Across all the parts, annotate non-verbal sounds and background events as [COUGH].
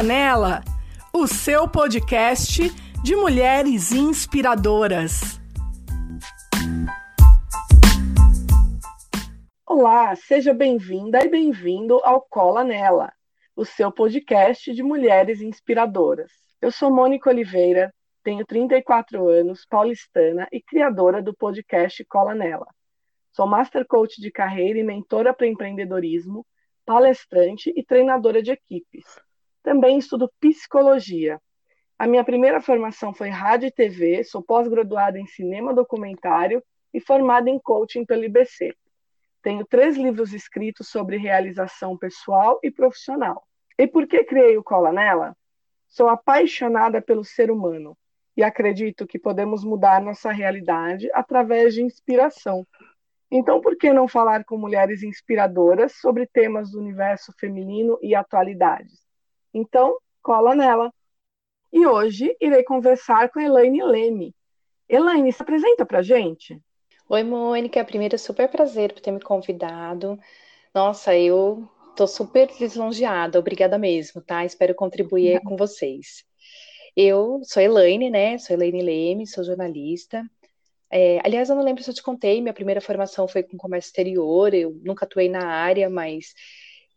Cola Nela, o seu podcast de mulheres inspiradoras. Olá, seja bem-vinda e bem-vindo ao Cola Nela, o seu podcast de mulheres inspiradoras. Eu sou Mônica Oliveira, tenho 34 anos, paulistana e criadora do podcast Cola Nela. Sou Master Coach de carreira e mentora para empreendedorismo, palestrante e treinadora de equipes. Também estudo psicologia. A minha primeira formação foi rádio e TV, sou pós-graduada em cinema documentário e formada em coaching pelo IBC. Tenho três livros escritos sobre realização pessoal e profissional. E por que criei o Cola Nela? Sou apaixonada pelo ser humano e acredito que podemos mudar nossa realidade através de inspiração. Então, por que não falar com mulheres inspiradoras sobre temas do universo feminino e atualidades? Então, cola nela. E hoje irei conversar com Elaine Leme. Elaine, se apresenta para gente. Oi, Mônica. Primeiro, super prazer por ter me convidado. Nossa, eu tô super lisonjeada. Obrigada mesmo, tá? Espero contribuir com vocês. Eu sou Elaine, né? Sou Elaine Leme, sou jornalista. É, aliás, eu não lembro se eu te contei, minha primeira formação foi com comércio exterior, eu nunca atuei na área, mas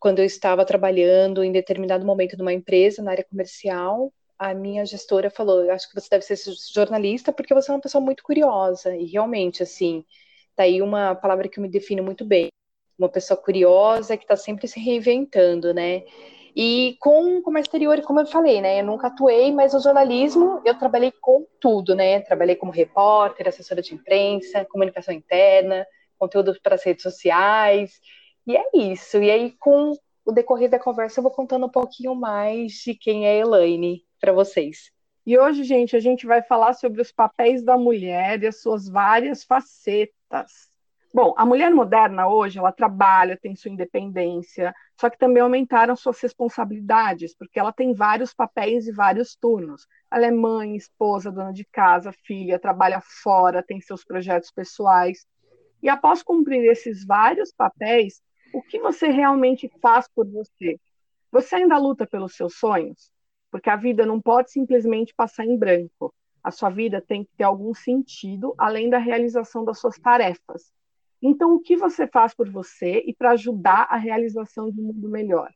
quando eu estava trabalhando em determinado momento numa empresa, na área comercial, a minha gestora falou: acho que você deve ser jornalista porque você é uma pessoa muito curiosa. E realmente, assim, tá aí uma palavra que me define muito bem. Uma pessoa curiosa que está sempre se reinventando, né? E com o comércio exterior, como eu falei, né? Eu nunca atuei, mas no jornalismo eu trabalhei com tudo, né? Trabalhei como repórter, assessora de imprensa, comunicação interna, conteúdo para as redes sociais. E é isso. E aí, com o decorrer da conversa, eu vou contando um pouquinho mais de quem é a Elaine para vocês. E hoje, gente, a gente vai falar sobre os papéis da mulher e as suas várias facetas. Bom, a mulher moderna hoje, ela trabalha, tem sua independência, só que também aumentaram suas responsabilidades, porque ela tem vários papéis e vários turnos. Ela é mãe, esposa, dona de casa, filha, trabalha fora, tem seus projetos pessoais. E após cumprir esses vários papéis, o que você realmente faz por você? Você ainda luta pelos seus sonhos? Porque a vida não pode simplesmente passar em branco. A sua vida tem que ter algum sentido além da realização das suas tarefas. Então, o que você faz por você e para ajudar a realização de um mundo melhor?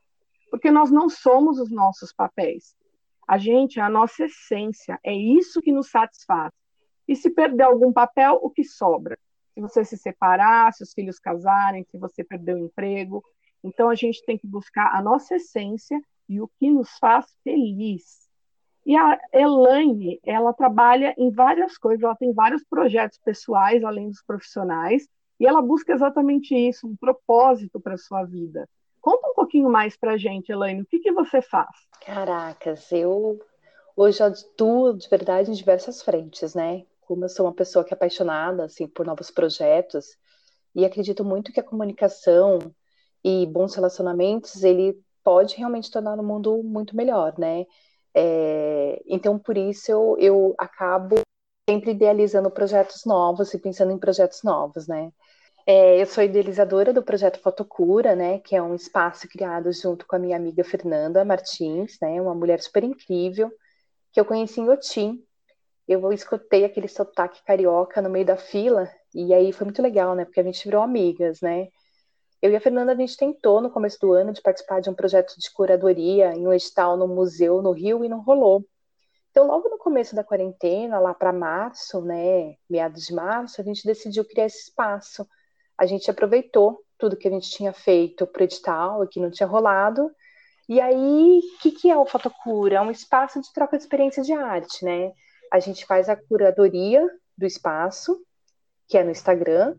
Porque nós não somos os nossos papéis. A gente é a nossa essência, é isso que nos satisfaz. E se perder algum papel, o que sobra? Se você se separar, se os filhos casarem, se você perder o emprego. Então, a gente tem que buscar a nossa essência e o que nos faz feliz. E a Elaine, ela trabalha em várias coisas, ela tem vários projetos pessoais, além dos profissionais, e ela busca exatamente isso, um propósito para a sua vida. Conta um pouquinho mais para a gente, Elaine, o que, que você faz? Caracas, eu hoje atuo de verdade em diversas frentes, né? Como eu sou uma pessoa que é apaixonada assim, por novos projetos e acredito muito que a comunicação e bons relacionamentos, ele pode realmente tornar o mundo muito melhor, né? É, então, por isso, eu, eu acabo sempre idealizando projetos novos e pensando em projetos novos, né? É, eu sou idealizadora do projeto Fotocura, né, que é um espaço criado junto com a minha amiga Fernanda Martins, né, uma mulher super incrível, que eu conheci em Otim. Eu escutei aquele sotaque carioca no meio da fila, e aí foi muito legal, né, porque a gente virou amigas, né. Eu e a Fernanda, a gente tentou no começo do ano de participar de um projeto de curadoria em um edital no museu no Rio e não rolou. Então, logo no começo da quarentena, lá para março, né, meados de março, a gente decidiu criar esse espaço a gente aproveitou tudo que a gente tinha feito para o edital e que não tinha rolado. E aí, o que, que é o Fotocura? É um espaço de troca de experiência de arte, né? A gente faz a curadoria do espaço, que é no Instagram,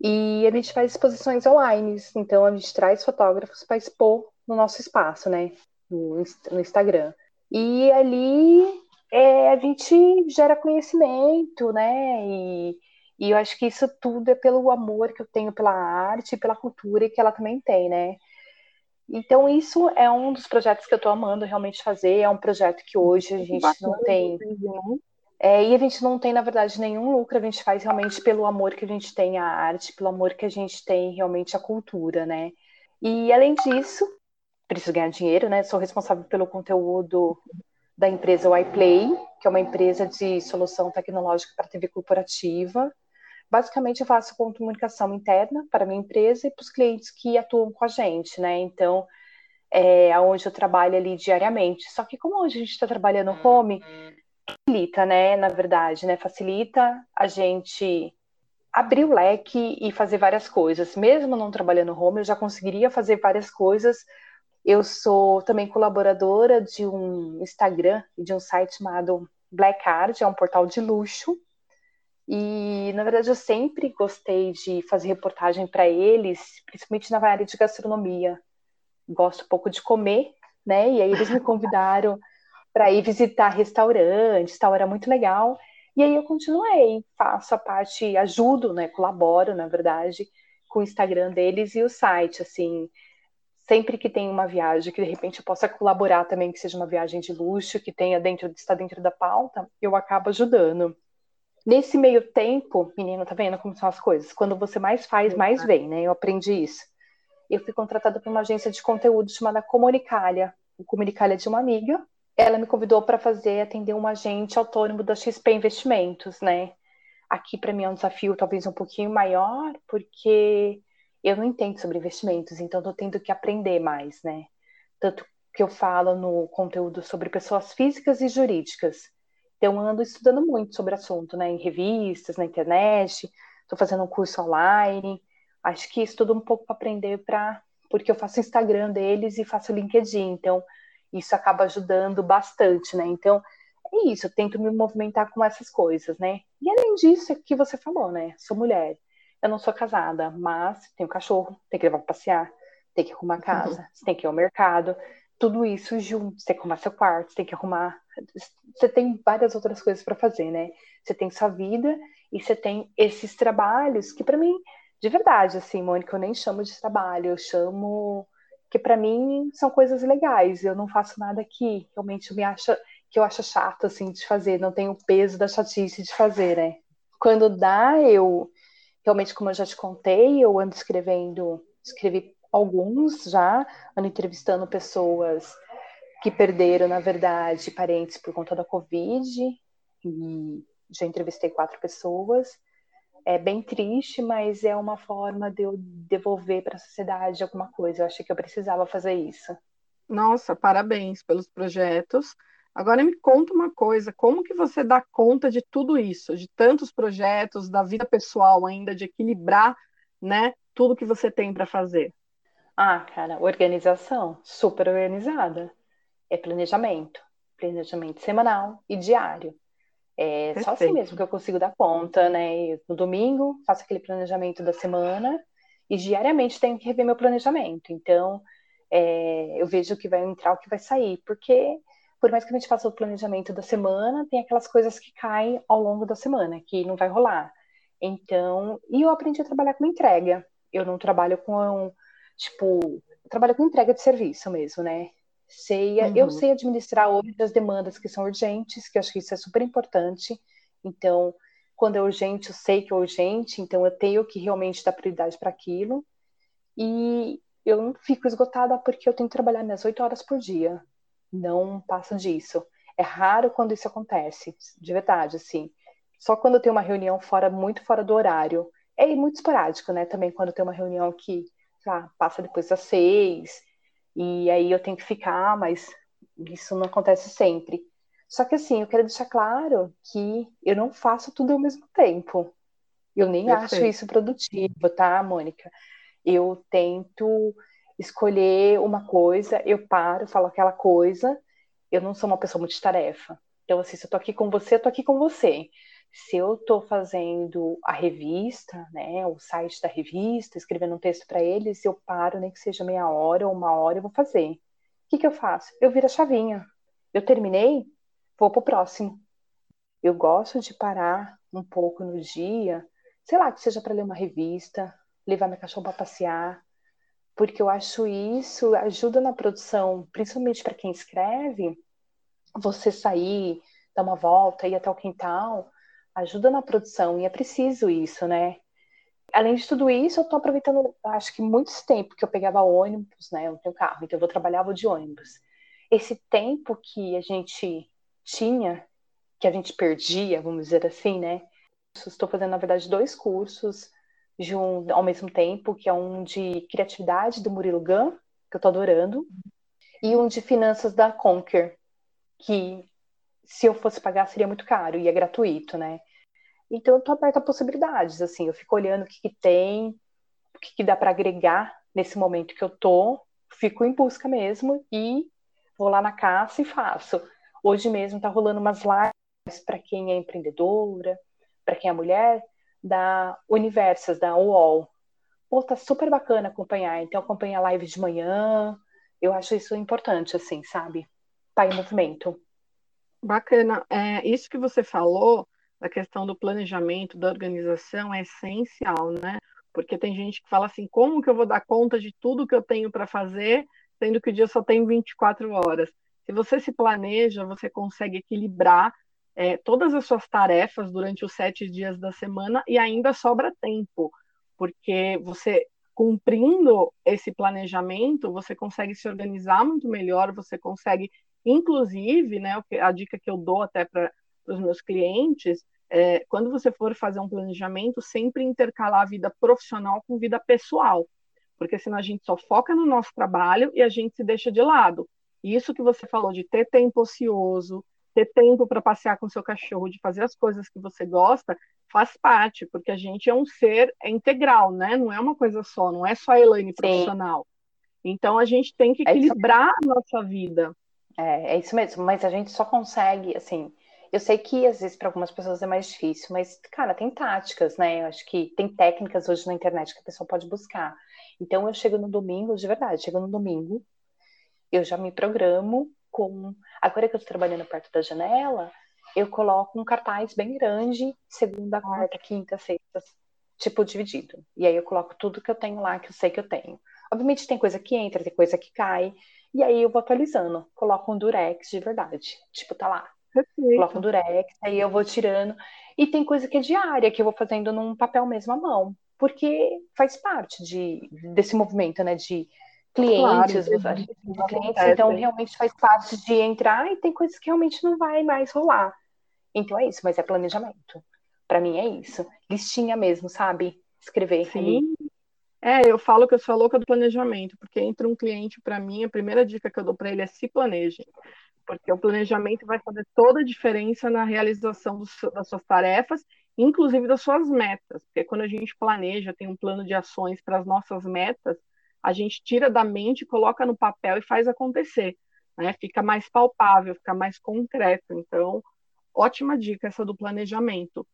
e a gente faz exposições online. Então, a gente traz fotógrafos para expor no nosso espaço, né? No, no Instagram. E ali é, a gente gera conhecimento, né? E e eu acho que isso tudo é pelo amor que eu tenho pela arte e pela cultura que ela também tem, né? Então, isso é um dos projetos que eu estou amando realmente fazer. É um projeto que hoje a gente não tem. Né? É, e a gente não tem, na verdade, nenhum lucro, a gente faz realmente pelo amor que a gente tem à arte, pelo amor que a gente tem realmente à cultura, né? E além disso, preciso ganhar dinheiro, né? Sou responsável pelo conteúdo da empresa iPlay, que é uma empresa de solução tecnológica para TV corporativa. Basicamente, eu faço comunicação interna para a minha empresa e para os clientes que atuam com a gente, né? Então, é onde eu trabalho ali diariamente. Só que como hoje a gente está trabalhando home, facilita, né? Na verdade, né? Facilita a gente abrir o leque e fazer várias coisas. Mesmo não trabalhando home, eu já conseguiria fazer várias coisas. Eu sou também colaboradora de um Instagram e de um site chamado Black Card, é um portal de luxo. E, na verdade, eu sempre gostei de fazer reportagem para eles, principalmente na área de gastronomia. Gosto um pouco de comer, né? E aí eles me convidaram [LAUGHS] para ir visitar restaurantes, tal, era muito legal. E aí eu continuei, faço a parte, ajudo, né, colaboro, na verdade, com o Instagram deles e o site, assim, sempre que tem uma viagem que de repente eu possa colaborar também, que seja uma viagem de luxo, que tenha dentro, está dentro da pauta, eu acabo ajudando. Nesse meio tempo, menino, tá vendo como são as coisas? Quando você mais faz, mais vem, né? Eu aprendi isso. Eu fui contratada por uma agência de conteúdo chamada Comunicalha. O Comunicalha é de uma amiga, ela me convidou para fazer atender um agente autônomo da XP Investimentos, né? Aqui para mim é um desafio talvez um pouquinho maior, porque eu não entendo sobre investimentos, então estou tendo que aprender mais, né? Tanto que eu falo no conteúdo sobre pessoas físicas e jurídicas. Então, ando estudando muito sobre o assunto, né? Em revistas, na internet, estou fazendo um curso online. Acho que estudo um pouco para aprender para. Porque eu faço Instagram deles e faço LinkedIn. Então, isso acaba ajudando bastante, né? Então, é isso, eu tento me movimentar com essas coisas, né? E além disso, é que você falou, né? Sou mulher, eu não sou casada, mas tenho cachorro, tem que levar para passear, tem que arrumar casa, uhum. você tem que ir ao mercado, tudo isso junto, você tem que arrumar seu quarto, você tem que arrumar, você tem várias outras coisas para fazer, né? Você tem sua vida e você tem esses trabalhos que para mim, de verdade, assim, Mônica, eu nem chamo de trabalho, eu chamo que para mim são coisas legais. Eu não faço nada que realmente me acha que eu acho chato assim de fazer, não tenho o peso da chatice de fazer, né? Quando dá, eu realmente, como eu já te contei, eu ando escrevendo, escrevi alguns já, ando entrevistando pessoas que perderam, na verdade, parentes por conta da Covid, e já entrevistei quatro pessoas é bem triste, mas é uma forma de eu devolver para a sociedade alguma coisa. Eu achei que eu precisava fazer isso. Nossa, parabéns pelos projetos. Agora me conta uma coisa, como que você dá conta de tudo isso, de tantos projetos, da vida pessoal ainda, de equilibrar, né, tudo que você tem para fazer? Ah, cara, organização, super organizada. É planejamento, planejamento semanal e diário. É Perfeito. só assim mesmo que eu consigo dar conta, né? No domingo, faço aquele planejamento da semana e diariamente tenho que rever meu planejamento. Então, é, eu vejo o que vai entrar, o que vai sair, porque por mais que a gente faça o planejamento da semana, tem aquelas coisas que caem ao longo da semana, que não vai rolar. Então, e eu aprendi a trabalhar com entrega. Eu não trabalho com, tipo, eu trabalho com entrega de serviço mesmo, né? Sei, uhum. Eu sei administrar hoje as demandas que são urgentes, que eu acho que isso é super importante. Então, quando é urgente, eu sei que é urgente, então eu tenho que realmente dar prioridade para aquilo. E eu não fico esgotada porque eu tenho que trabalhar minhas oito horas por dia. Não passo disso. É raro quando isso acontece, de verdade, assim. Só quando eu tenho uma reunião fora, muito fora do horário. É muito esporádico, né? Também quando tem uma reunião que lá, passa depois das seis, e aí eu tenho que ficar, mas isso não acontece sempre. Só que assim, eu quero deixar claro que eu não faço tudo ao mesmo tempo. Eu nem Perfeito. acho isso produtivo, tá, Mônica? Eu tento escolher uma coisa, eu paro, falo aquela coisa. Eu não sou uma pessoa multitarefa. Então, assim, se eu tô aqui com você, eu tô aqui com você se eu estou fazendo a revista, né, o site da revista, escrevendo um texto para eles, eu paro, nem que seja meia hora ou uma hora, eu vou fazer. O que, que eu faço? Eu viro a chavinha. Eu terminei, vou para o próximo. Eu gosto de parar um pouco no dia, sei lá, que seja para ler uma revista, levar minha cachorro para passear, porque eu acho isso ajuda na produção, principalmente para quem escreve, você sair, dar uma volta, ir até o quintal, ajuda na produção e é preciso isso, né? Além de tudo isso, eu tô aproveitando, acho que muito tempo que eu pegava ônibus, né? Eu não tenho carro, então eu vou trabalhar vou de ônibus. Esse tempo que a gente tinha, que a gente perdia, vamos dizer assim, né? Estou fazendo, na verdade, dois cursos de um, ao mesmo tempo, que é um de criatividade do Murilo Gun, que eu tô adorando, e um de finanças da Conquer, que se eu fosse pagar seria muito caro e é gratuito, né? Então eu tô aberta a possibilidades, assim, eu fico olhando o que, que tem, o que, que dá para agregar nesse momento que eu tô, fico em busca mesmo e vou lá na caça e faço. Hoje mesmo tá rolando umas lives para quem é empreendedora, para quem é mulher, da Universas, da UOL. Pô, tá super bacana acompanhar. Então, acompanha a live de manhã. Eu acho isso importante, assim, sabe? Tá em movimento. Bacana. É, isso que você falou, da questão do planejamento, da organização, é essencial, né? Porque tem gente que fala assim: como que eu vou dar conta de tudo que eu tenho para fazer, sendo que o dia só tem 24 horas? Se você se planeja, você consegue equilibrar é, todas as suas tarefas durante os sete dias da semana e ainda sobra tempo, porque você cumprindo esse planejamento, você consegue se organizar muito melhor, você consegue, inclusive, né, a dica que eu dou até para os meus clientes, é, quando você for fazer um planejamento, sempre intercalar a vida profissional com vida pessoal, porque senão a gente só foca no nosso trabalho e a gente se deixa de lado. Isso que você falou de ter tempo ocioso, ter tempo para passear com seu cachorro, de fazer as coisas que você gosta, faz parte, porque a gente é um ser integral, né? Não é uma coisa só, não é só a Elaine profissional. Então a gente tem que é equilibrar é a nossa vida. É, é isso mesmo, mas a gente só consegue, assim, eu sei que às vezes para algumas pessoas é mais difícil, mas, cara, tem táticas, né? Eu acho que tem técnicas hoje na internet que a pessoa pode buscar. Então eu chego no domingo, de verdade, chego no domingo, eu já me programo com. Agora que eu estou trabalhando perto da janela, eu coloco um cartaz bem grande, segunda, quarta, quinta, sexta, tipo dividido. E aí eu coloco tudo que eu tenho lá, que eu sei que eu tenho. Obviamente tem coisa que entra, tem coisa que cai, e aí eu vou atualizando. Coloco um durex de verdade. Tipo, tá lá. Perfeito. Coloco um durex, aí eu vou tirando. E tem coisa que é diária, que eu vou fazendo num papel mesmo à mão. Porque faz parte de, desse movimento, né? De clientes, claro, de clientes, então realmente faz parte de entrar e tem coisas que realmente não vai mais rolar. Então é isso, mas é planejamento. Para mim é isso. Listinha mesmo, sabe? Escrever Sim. ali. É, eu falo que eu sou louca do planejamento, porque entra um cliente para mim, a primeira dica que eu dou para ele é se planeje, porque o planejamento vai fazer toda a diferença na realização dos, das suas tarefas, inclusive das suas metas, porque quando a gente planeja, tem um plano de ações para as nossas metas, a gente tira da mente, coloca no papel e faz acontecer. Né? Fica mais palpável, fica mais concreto. Então, ótima dica essa do planejamento.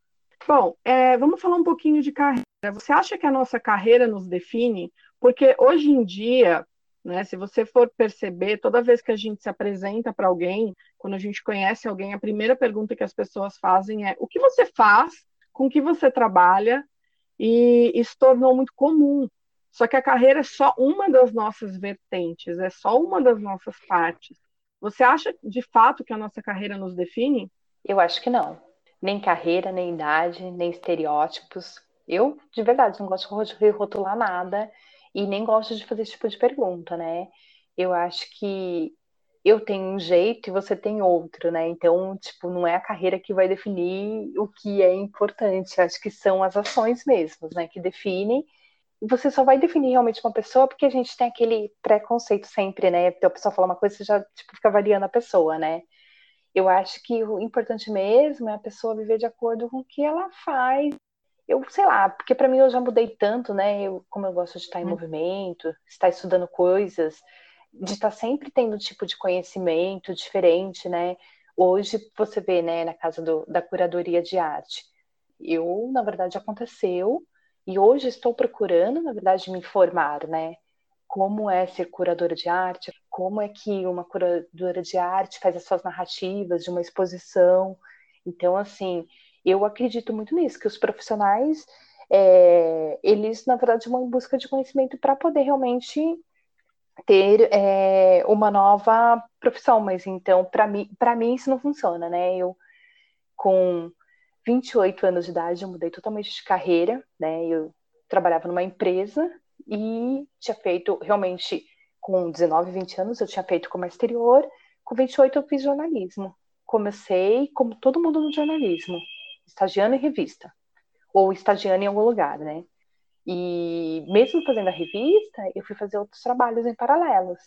Bom, é, vamos falar um pouquinho de carreira. Você acha que a nossa carreira nos define? Porque hoje em dia, né, se você for perceber, toda vez que a gente se apresenta para alguém, quando a gente conhece alguém, a primeira pergunta que as pessoas fazem é: o que você faz? Com que você trabalha? E isso tornou muito comum só que a carreira é só uma das nossas vertentes, é só uma das nossas partes. Você acha de fato que a nossa carreira nos define? Eu acho que não. Nem carreira, nem idade, nem estereótipos. Eu, de verdade, não gosto de rotular nada e nem gosto de fazer esse tipo de pergunta, né? Eu acho que eu tenho um jeito e você tem outro, né? Então, tipo, não é a carreira que vai definir o que é importante. Eu acho que são as ações mesmo, né? Que definem você só vai definir realmente uma pessoa porque a gente tem aquele preconceito sempre, né? Então a pessoa fala uma coisa, você já tipo, fica avaliando a pessoa, né? Eu acho que o importante mesmo é a pessoa viver de acordo com o que ela faz. Eu sei lá, porque para mim eu já mudei tanto, né? Eu, como eu gosto de estar em hum. movimento, estar estudando coisas, de estar sempre tendo tipo de conhecimento diferente, né? Hoje você vê, né, na casa do, da curadoria de arte. Eu, na verdade, aconteceu e hoje estou procurando, na verdade, me informar, né? Como é ser curadora de arte, como é que uma curadora de arte faz as suas narrativas de uma exposição. Então, assim, eu acredito muito nisso, que os profissionais, é, eles, na verdade, vão em busca de conhecimento para poder realmente ter é, uma nova profissão, mas então, para mim, mim isso não funciona, né? Eu, com 28 anos de idade, eu mudei totalmente de carreira, né? Eu trabalhava numa empresa e tinha feito realmente com 19, 20 anos, eu tinha feito comércio exterior, com 28 eu fiz jornalismo. Comecei como todo mundo no jornalismo, estagiando em revista, ou estagiando em algum lugar, né? E mesmo fazendo a revista, eu fui fazer outros trabalhos em paralelos.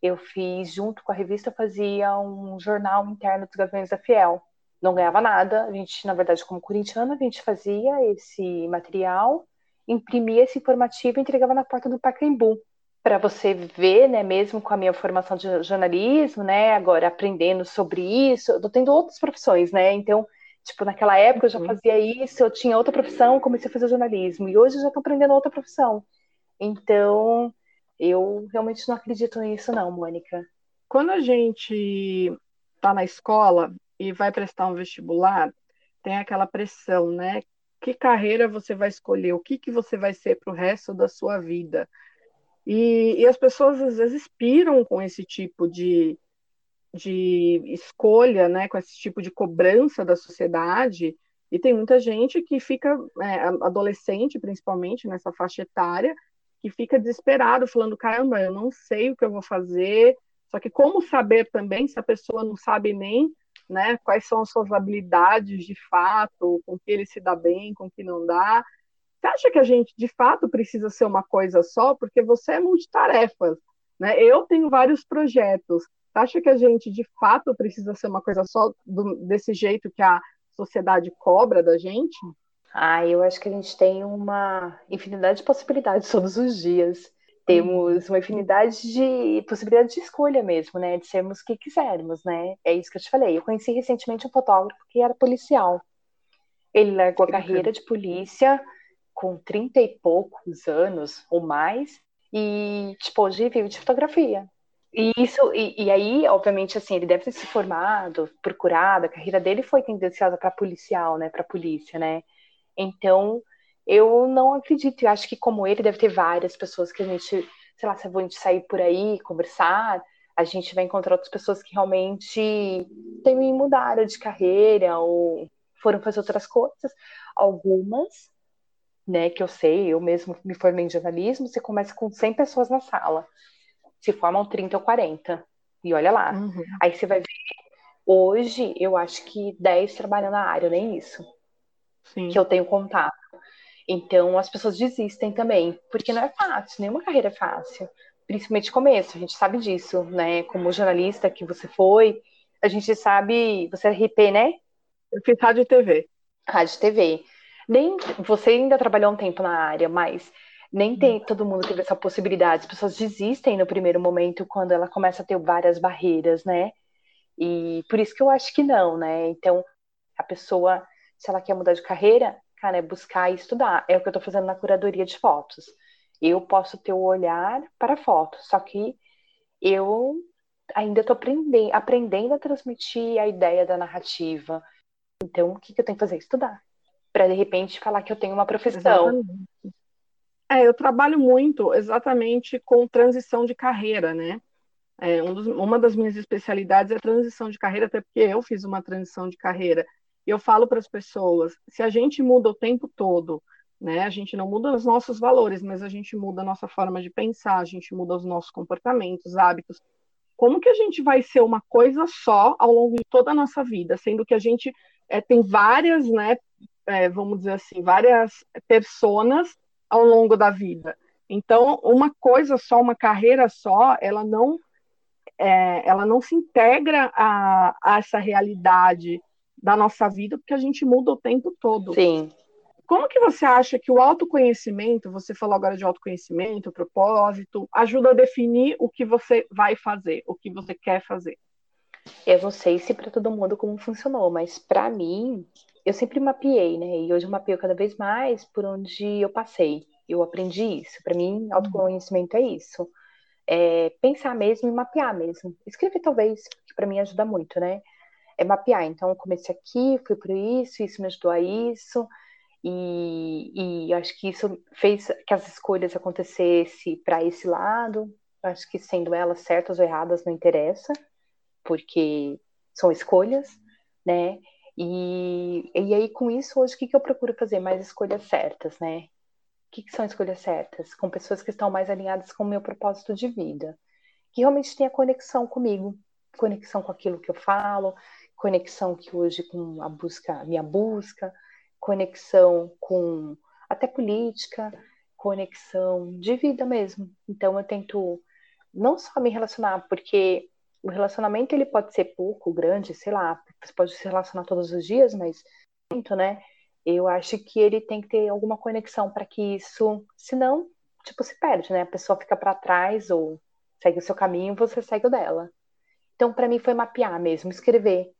Eu fiz, junto com a revista, eu fazia um jornal interno dos Gaviões da Fiel. Não ganhava nada, a gente, na verdade, como corintiana, a gente fazia esse material, imprimia esse informativo e entregava na porta do Pacaembu, para você ver, né, mesmo com a minha formação de jornalismo, né, agora aprendendo sobre isso, eu tô tendo outras profissões, né, então, tipo, naquela época eu já uhum. fazia isso, eu tinha outra profissão, comecei a fazer jornalismo, e hoje eu já tô aprendendo outra profissão. Então, eu realmente não acredito nisso não, Mônica. Quando a gente tá na escola e vai prestar um vestibular, tem aquela pressão, né? Que carreira você vai escolher? O que, que você vai ser para o resto da sua vida? E, e as pessoas às vezes piram com esse tipo de, de escolha, né, com esse tipo de cobrança da sociedade, e tem muita gente que fica, é, adolescente principalmente, nessa faixa etária, que fica desesperado, falando: caramba, eu não sei o que eu vou fazer. Só que como saber também se a pessoa não sabe nem né, quais são as suas habilidades de fato, com que ele se dá bem, com que não dá. Você acha que a gente, de fato, precisa ser uma coisa só? Porque você é multitarefas, né? Eu tenho vários projetos. Você acha que a gente, de fato, precisa ser uma coisa só do, desse jeito que a sociedade cobra da gente? Ah, eu acho que a gente tem uma infinidade de possibilidades todos os dias. Temos uma infinidade de possibilidades de escolha mesmo, né? De sermos o que quisermos, né? É isso que eu te falei. Eu conheci recentemente um fotógrafo que era policial. Ele largou a carreira de polícia com 30 e poucos anos ou mais, e tipo, hoje vive de fotografia. E isso, e, e, aí, obviamente, assim, ele deve ter se formado, procurado, a carreira dele foi tendenciosa para policial, né, para polícia, né? Então, eu não acredito, eu acho que como ele deve ter várias pessoas que a gente, sei lá, se a gente sair por aí, conversar, a gente vai encontrar outras pessoas que realmente também mudaram de carreira ou foram fazer outras coisas. Algumas né, que eu sei, eu mesmo me formei em jornalismo, você começa com 100 pessoas na sala, se formam 30 ou 40, e olha lá. Uhum. Aí você vai ver, hoje eu acho que 10 trabalham na área, nem isso, Sim. que eu tenho contato. Então as pessoas desistem também, porque não é fácil, nenhuma carreira é fácil, principalmente começo, a gente sabe disso, né, como jornalista que você foi, a gente sabe, você é RP, né? Eu fiz rádio e TV. Rádio e TV nem você ainda trabalhou um tempo na área, mas nem tem todo mundo teve essa possibilidade. As pessoas desistem no primeiro momento quando ela começa a ter várias barreiras, né? E por isso que eu acho que não, né? Então, a pessoa, se ela quer mudar de carreira, cara, é buscar e estudar. É o que eu estou fazendo na curadoria de fotos. Eu posso ter o olhar para fotos, só que eu ainda estou aprendendo, aprendendo a transmitir a ideia da narrativa. Então, o que, que eu tenho que fazer? Estudar para de repente falar que eu tenho uma profissão. Exatamente. É, eu trabalho muito exatamente com transição de carreira, né? É, um dos, uma das minhas especialidades é transição de carreira, até porque eu fiz uma transição de carreira. E eu falo para as pessoas: se a gente muda o tempo todo, né? A gente não muda os nossos valores, mas a gente muda a nossa forma de pensar, a gente muda os nossos comportamentos, hábitos. Como que a gente vai ser uma coisa só ao longo de toda a nossa vida, sendo que a gente é, tem várias né, é, vamos dizer assim, várias personas ao longo da vida. Então, uma coisa só, uma carreira só, ela não, é, ela não se integra a, a, essa realidade da nossa vida, porque a gente muda o tempo todo. Sim. Como que você acha que o autoconhecimento, você falou agora de autoconhecimento, propósito, ajuda a definir o que você vai fazer, o que você quer fazer? Eu não sei se para todo mundo como funcionou, mas para mim, eu sempre mapeei, né? E hoje eu mapeio cada vez mais por onde eu passei. Eu aprendi isso. Para mim, uhum. autoconhecimento é isso. É pensar mesmo e mapear mesmo. Escrever talvez, que para mim ajuda muito, né? É mapear. Então, eu comecei aqui, fui por isso, isso me ajudou a isso. E, e acho que isso fez que as escolhas acontecessem para esse lado. Acho que sendo elas certas ou erradas não interessa, porque são escolhas, né? E, e aí, com isso, hoje, o que, que eu procuro fazer? Mais escolhas certas, né? que, que são escolhas certas? Com pessoas que estão mais alinhadas com o meu propósito de vida, que realmente tem a conexão comigo, conexão com aquilo que eu falo, conexão que hoje com a busca, minha busca, conexão com até política, conexão de vida mesmo. Então eu tento não só me relacionar, porque o relacionamento ele pode ser pouco, grande, sei lá, você pode se relacionar todos os dias, mas né? Eu acho que ele tem que ter alguma conexão para que isso, senão, tipo, se perde, né? A pessoa fica para trás ou segue o seu caminho, você segue o dela. Então, para mim foi mapear mesmo, escrever,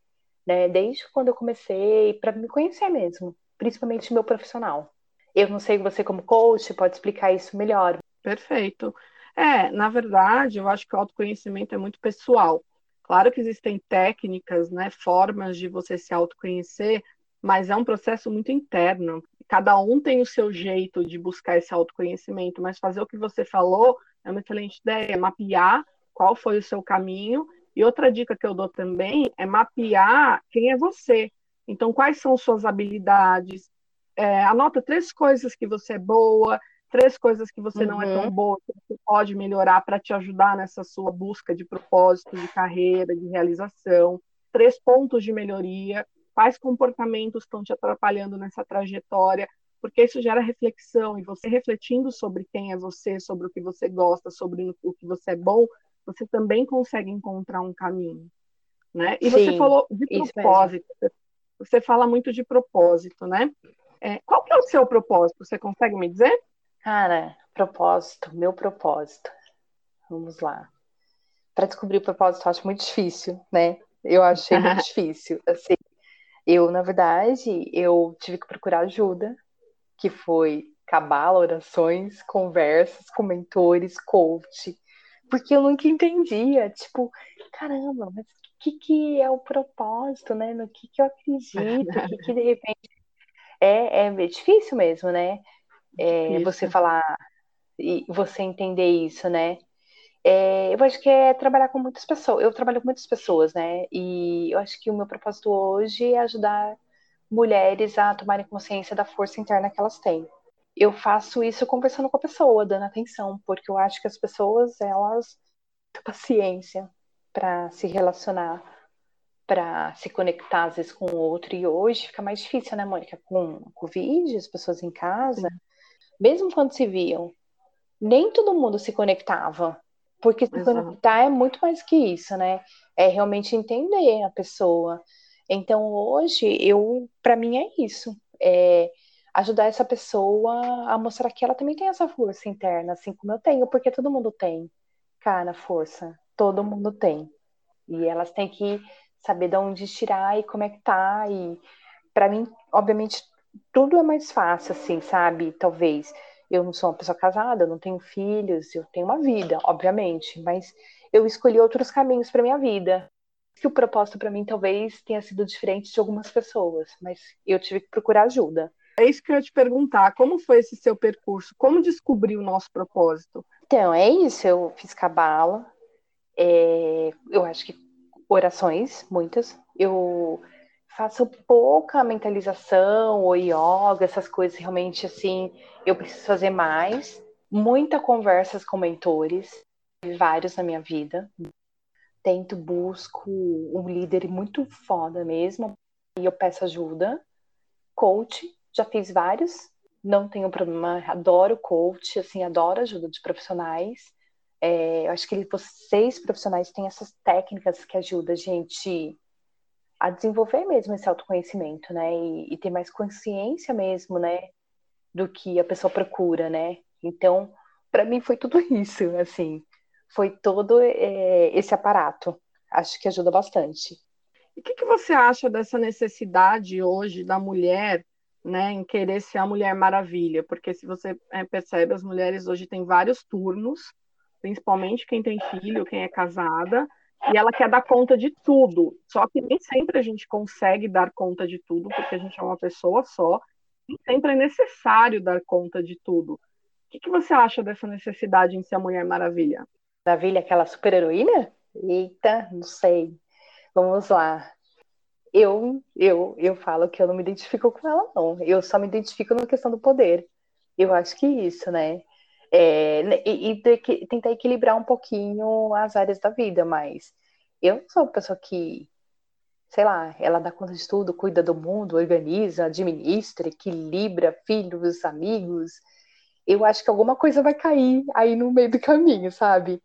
né? Desde quando eu comecei, para me conhecer mesmo, principalmente meu profissional. Eu não sei você como coach pode explicar isso melhor. Perfeito. É, na verdade, eu acho que o autoconhecimento é muito pessoal. Claro que existem técnicas, né, formas de você se autoconhecer, mas é um processo muito interno. Cada um tem o seu jeito de buscar esse autoconhecimento, mas fazer o que você falou é uma excelente ideia, mapear qual foi o seu caminho. E outra dica que eu dou também é mapear quem é você. Então, quais são suas habilidades? É, anota três coisas que você é boa, três coisas que você uhum. não é tão uhum. boa, que você pode melhorar para te ajudar nessa sua busca de propósito, de carreira, de realização. Três pontos de melhoria, quais comportamentos estão te atrapalhando nessa trajetória, porque isso gera reflexão, e você refletindo sobre quem é você, sobre o que você gosta, sobre o que você é bom, você também consegue encontrar um caminho. Né? E Sim, você falou de propósito, você fala muito de propósito, né? É, qual que é o seu propósito? Você consegue me dizer? Cara, propósito, meu propósito. Vamos lá. Para descobrir o propósito, eu acho muito difícil, né? Eu achei muito [LAUGHS] difícil. Assim, eu, na verdade, eu tive que procurar ajuda, que foi cabala, orações, conversas com mentores, coach, porque eu nunca entendia, tipo, caramba, mas o que, que é o propósito, né? No que, que eu acredito, o que, que de repente é, é difícil mesmo, né? É, você falar e você entender isso, né? É, eu acho que é trabalhar com muitas pessoas. Eu trabalho com muitas pessoas, né? E eu acho que o meu propósito hoje é ajudar mulheres a tomarem consciência da força interna que elas têm. Eu faço isso conversando com a pessoa, dando atenção, porque eu acho que as pessoas, elas têm paciência para se relacionar, para se conectar às vezes com o outro. E hoje fica mais difícil, né, Mônica? Com o Covid, as pessoas em casa. Sim mesmo quando se viam, nem todo mundo se conectava. Porque se Exato. conectar é muito mais que isso, né? É realmente entender a pessoa. Então hoje eu, para mim é isso, é ajudar essa pessoa a mostrar que ela também tem essa força interna, assim como eu tenho, porque todo mundo tem, cara, força, todo mundo tem. E elas têm que saber de onde tirar e conectar e para mim, obviamente, tudo é mais fácil, assim, sabe? Talvez. Eu não sou uma pessoa casada, eu não tenho filhos, eu tenho uma vida, obviamente, mas eu escolhi outros caminhos para minha vida. Que o propósito para mim talvez tenha sido diferente de algumas pessoas, mas eu tive que procurar ajuda. É isso que eu ia te perguntar. Como foi esse seu percurso? Como descobrir o nosso propósito? Então, é isso. Eu fiz cabala. É, eu acho que orações, muitas. Eu faço pouca mentalização ou yoga, essas coisas realmente assim, eu preciso fazer mais. Muita conversas com mentores, vários na minha vida. Tento, busco um líder muito foda mesmo, e eu peço ajuda. Coach, já fiz vários, não tenho problema, adoro coach, assim, adoro ajuda de profissionais. É, eu acho que vocês, profissionais, têm essas técnicas que ajudam a gente a desenvolver mesmo esse autoconhecimento, né? E, e, ter mais consciência mesmo, né? Do que a pessoa procura, né? Então, para mim foi tudo [LAUGHS] isso, assim, foi todo é, esse aparato. Acho que ajuda bastante. E o que, que você acha dessa necessidade hoje da mulher, né, em querer ser a Mulher Maravilha? Porque se você é, percebe, as mulheres hoje têm vários turnos, principalmente quem tem filho, quem é casada, e ela quer dar conta de tudo. Só que nem sempre a gente consegue dar conta de tudo, porque a gente é uma pessoa só. Nem sempre é necessário dar conta de tudo. O que, que você acha dessa necessidade em ser a Mulher Maravilha? Maravilha, aquela super heroína? Eita, não sei. Vamos lá. Eu, eu, eu falo que eu não me identifico com ela, não. Eu só me identifico na questão do poder. Eu acho que isso, né? É, e, e tentar equilibrar um pouquinho as áreas da vida, mas eu sou uma pessoa que, sei lá, ela dá conta de tudo, cuida do mundo, organiza, administra, equilibra filhos, amigos. Eu acho que alguma coisa vai cair aí no meio do caminho, sabe?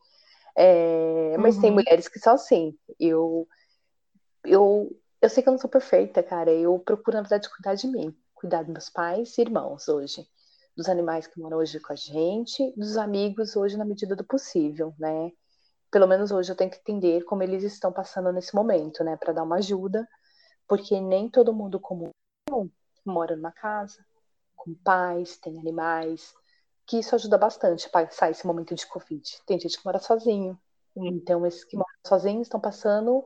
É, mas uhum. tem mulheres que são assim. Eu, eu, eu sei que eu não sou perfeita, cara. Eu procuro, na verdade, cuidar de mim, cuidar dos meus pais e irmãos hoje dos animais que moram hoje com a gente, dos amigos hoje na medida do possível, né? Pelo menos hoje eu tenho que entender como eles estão passando nesse momento, né, para dar uma ajuda, porque nem todo mundo como eu mora numa casa com pais, tem animais, que isso ajuda bastante a passar esse momento de Covid. Tem gente que mora sozinho, então esses que moram sozinhos estão passando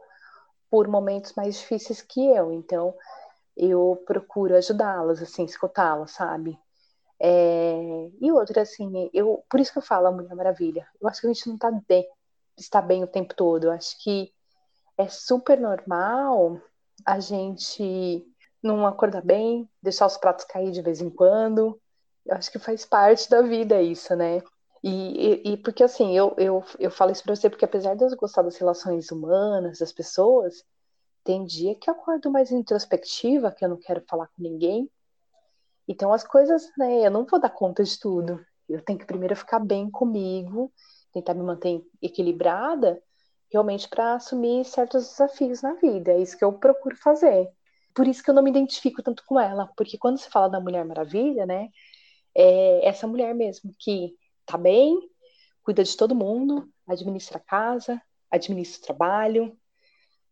por momentos mais difíceis que eu, então eu procuro ajudá-las, assim, escutá-las, sabe? É... E outra, assim, eu, por isso que eu falo a Mulher Maravilha. Eu acho que a gente não tá bem, está bem o tempo todo. Eu acho que é super normal a gente não acordar bem, deixar os pratos cair de vez em quando. Eu acho que faz parte da vida isso, né? E, e, e, porque assim, eu, eu, eu falo isso pra você porque apesar de eu gostar das relações humanas, das pessoas, tem dia que eu acordo mais introspectiva, que eu não quero falar com ninguém, então as coisas, né, eu não vou dar conta de tudo. Eu tenho que primeiro ficar bem comigo, tentar me manter equilibrada, realmente para assumir certos desafios na vida. É isso que eu procuro fazer. Por isso que eu não me identifico tanto com ela, porque quando se fala da Mulher Maravilha, né, é essa mulher mesmo que tá bem, cuida de todo mundo, administra a casa, administra o trabalho.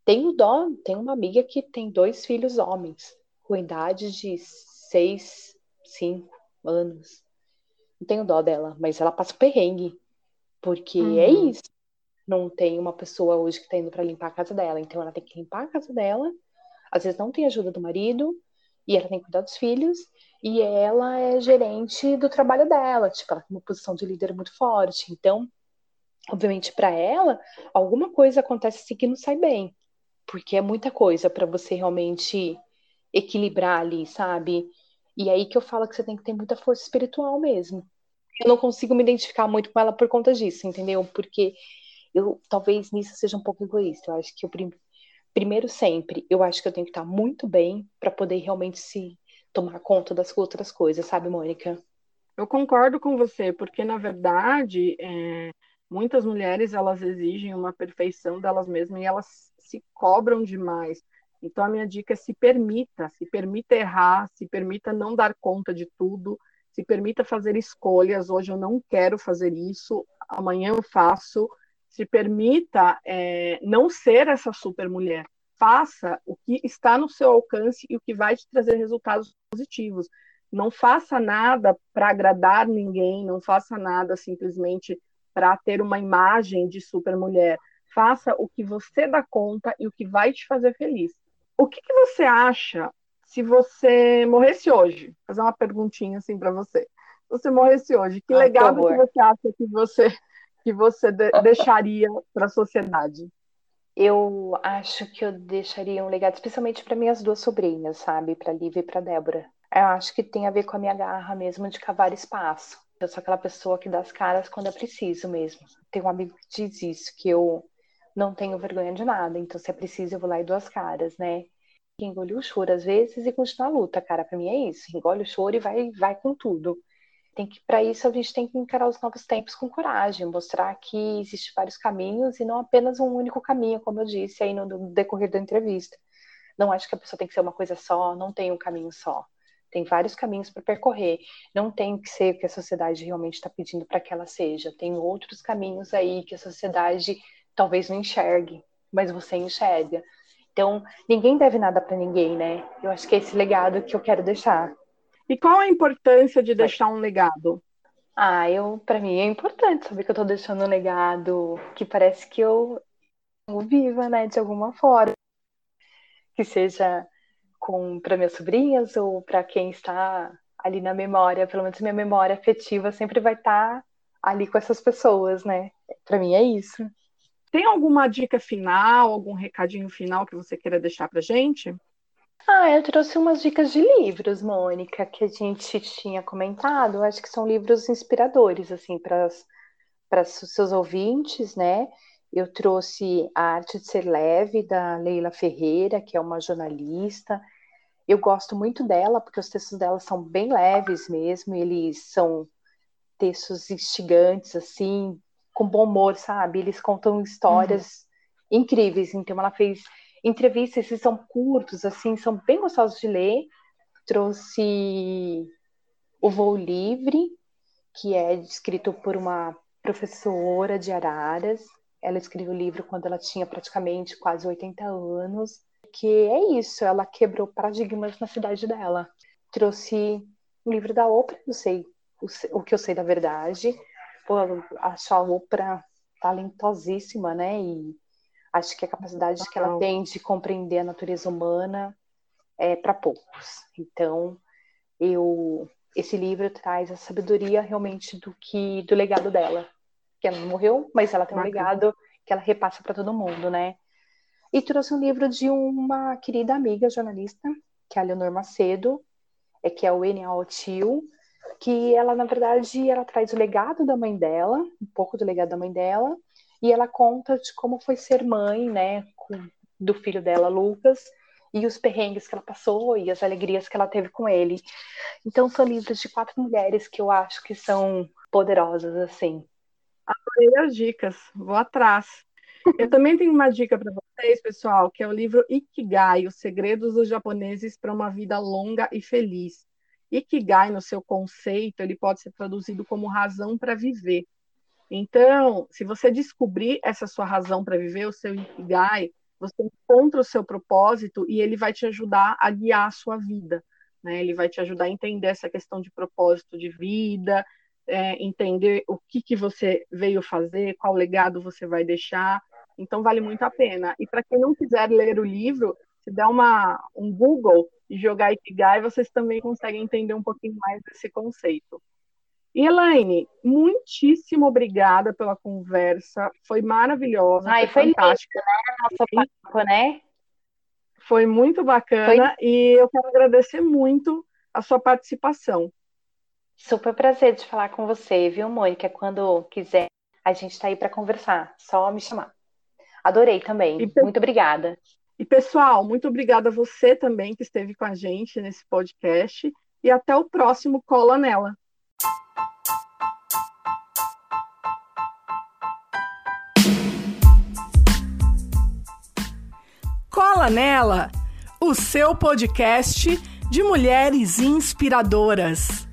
Tenho dó, tem uma amiga que tem dois filhos homens, com idade de seis, cinco anos. Não tenho dó dela, mas ela passa perrengue. Porque é uhum. é isso. Não tem uma pessoa hoje que tá indo para limpar a casa dela. Então ela tem que limpar a casa dela. Às vezes não tem ajuda do marido. E ela tem que cuidar dos filhos. E ela é gerente do trabalho dela. Tipo, ela tem uma posição de líder muito forte. Então, obviamente, para ela, alguma coisa acontece assim que não sai bem. Porque é muita coisa para você realmente equilibrar ali, sabe? E aí que eu falo que você tem que ter muita força espiritual mesmo. Eu não consigo me identificar muito com ela por conta disso, entendeu? Porque eu talvez nisso seja um pouco egoísta. Eu acho que eu primeiro sempre, eu acho que eu tenho que estar muito bem para poder realmente se tomar conta das outras coisas, sabe, Mônica? Eu concordo com você, porque na verdade é, muitas mulheres elas exigem uma perfeição delas mesmas e elas se cobram demais. Então, a minha dica é se permita, se permita errar, se permita não dar conta de tudo, se permita fazer escolhas. Hoje eu não quero fazer isso, amanhã eu faço. Se permita é, não ser essa super mulher. Faça o que está no seu alcance e o que vai te trazer resultados positivos. Não faça nada para agradar ninguém, não faça nada simplesmente para ter uma imagem de super mulher. Faça o que você dá conta e o que vai te fazer feliz. O que, que você acha se você morresse hoje? Vou fazer uma perguntinha assim para você. Se você morresse hoje, que ah, legado que você acha que você que você de [LAUGHS] deixaria para a sociedade? Eu acho que eu deixaria um legado, especialmente para minhas duas sobrinhas, sabe? Para Lívia e para Débora. Eu acho que tem a ver com a minha garra mesmo de cavar espaço. Eu sou aquela pessoa que dá as caras quando é preciso mesmo. Tem um amigo que diz isso, que eu não tenho vergonha de nada, então se é preciso eu vou lá e dou as caras, né? Engole o choro às vezes e continuar a luta, cara, para mim é isso, engole o choro e vai, vai com tudo. Tem que para isso a gente tem que encarar os novos tempos com coragem, mostrar que existem vários caminhos e não apenas um único caminho, como eu disse aí no decorrer da entrevista. Não acho que a pessoa tem que ser uma coisa só, não tem um caminho só. Tem vários caminhos para percorrer. Não tem que ser o que a sociedade realmente está pedindo para que ela seja. Tem outros caminhos aí que a sociedade talvez não enxergue, mas você enxerga. Então, ninguém deve nada para ninguém, né? Eu acho que é esse legado que eu quero deixar. E qual a importância de deixar um legado? Ah, eu, para mim é importante saber que eu estou deixando um legado que parece que eu, viva, né, de alguma forma. Que seja com para minhas sobrinhas ou para quem está ali na memória, pelo menos minha memória afetiva sempre vai estar tá ali com essas pessoas, né? Para mim é isso. Tem alguma dica final, algum recadinho final que você queira deixar para gente? Ah, eu trouxe umas dicas de livros, Mônica, que a gente tinha comentado. acho que são livros inspiradores, assim, para os seus ouvintes, né? Eu trouxe A Arte de Ser Leve, da Leila Ferreira, que é uma jornalista. Eu gosto muito dela, porque os textos dela são bem leves mesmo, eles são textos instigantes, assim, com bom humor, sabe? Eles contam histórias uhum. incríveis. Então, ela fez entrevistas, esses são curtos, assim, são bem gostosos de ler. Trouxe O Voo Livre, que é escrito por uma professora de Araras. Ela escreveu o livro quando ela tinha praticamente quase 80 anos. Que é isso, ela quebrou paradigmas na cidade dela. Trouxe um livro da Oprah, não sei o, o que eu sei da verdade. Pô, a Oprah talentosíssima, né? E acho que a capacidade que ela tem de compreender a natureza humana é para poucos. Então, eu esse livro traz a sabedoria realmente do que do legado dela, que ela não morreu, mas ela tem um legado que ela repassa para todo mundo, né? E trouxe um livro de uma querida amiga jornalista, que é a Leonor Macedo, é que é o N.A. Tio, que ela, na verdade, ela traz o legado da mãe dela, um pouco do legado da mãe dela, e ela conta de como foi ser mãe, né, com, do filho dela, Lucas, e os perrengues que ela passou e as alegrias que ela teve com ele. Então são livros de quatro mulheres que eu acho que são poderosas, assim. Adorei as dicas, vou atrás. Eu também tenho uma dica para vocês, pessoal, que é o livro Ikigai, Os Segredos dos Japoneses para uma Vida Longa e Feliz. Ikigai, no seu conceito, ele pode ser traduzido como razão para viver. Então, se você descobrir essa sua razão para viver, o seu Ikigai, você encontra o seu propósito e ele vai te ajudar a guiar a sua vida. Né? Ele vai te ajudar a entender essa questão de propósito de vida, é, entender o que, que você veio fazer, qual legado você vai deixar. Então, vale muito a pena. E para quem não quiser ler o livro, se der uma, um Google jogar Ikigai, vocês também conseguem entender um pouquinho mais desse conceito. Elaine, muitíssimo obrigada pela conversa. Foi maravilhosa. Ai, foi, foi fantástica. Lindo, né? Nosso papo, né? Foi muito bacana foi... e eu quero agradecer muito a sua participação. Super prazer de falar com você, viu, Mônica? Quando quiser, a gente está aí para conversar. Só me chamar. Adorei também. E, muito obrigada. E pessoal, muito obrigada a você também que esteve com a gente nesse podcast. E até o próximo Cola Nela. Cola Nela, o seu podcast de mulheres inspiradoras.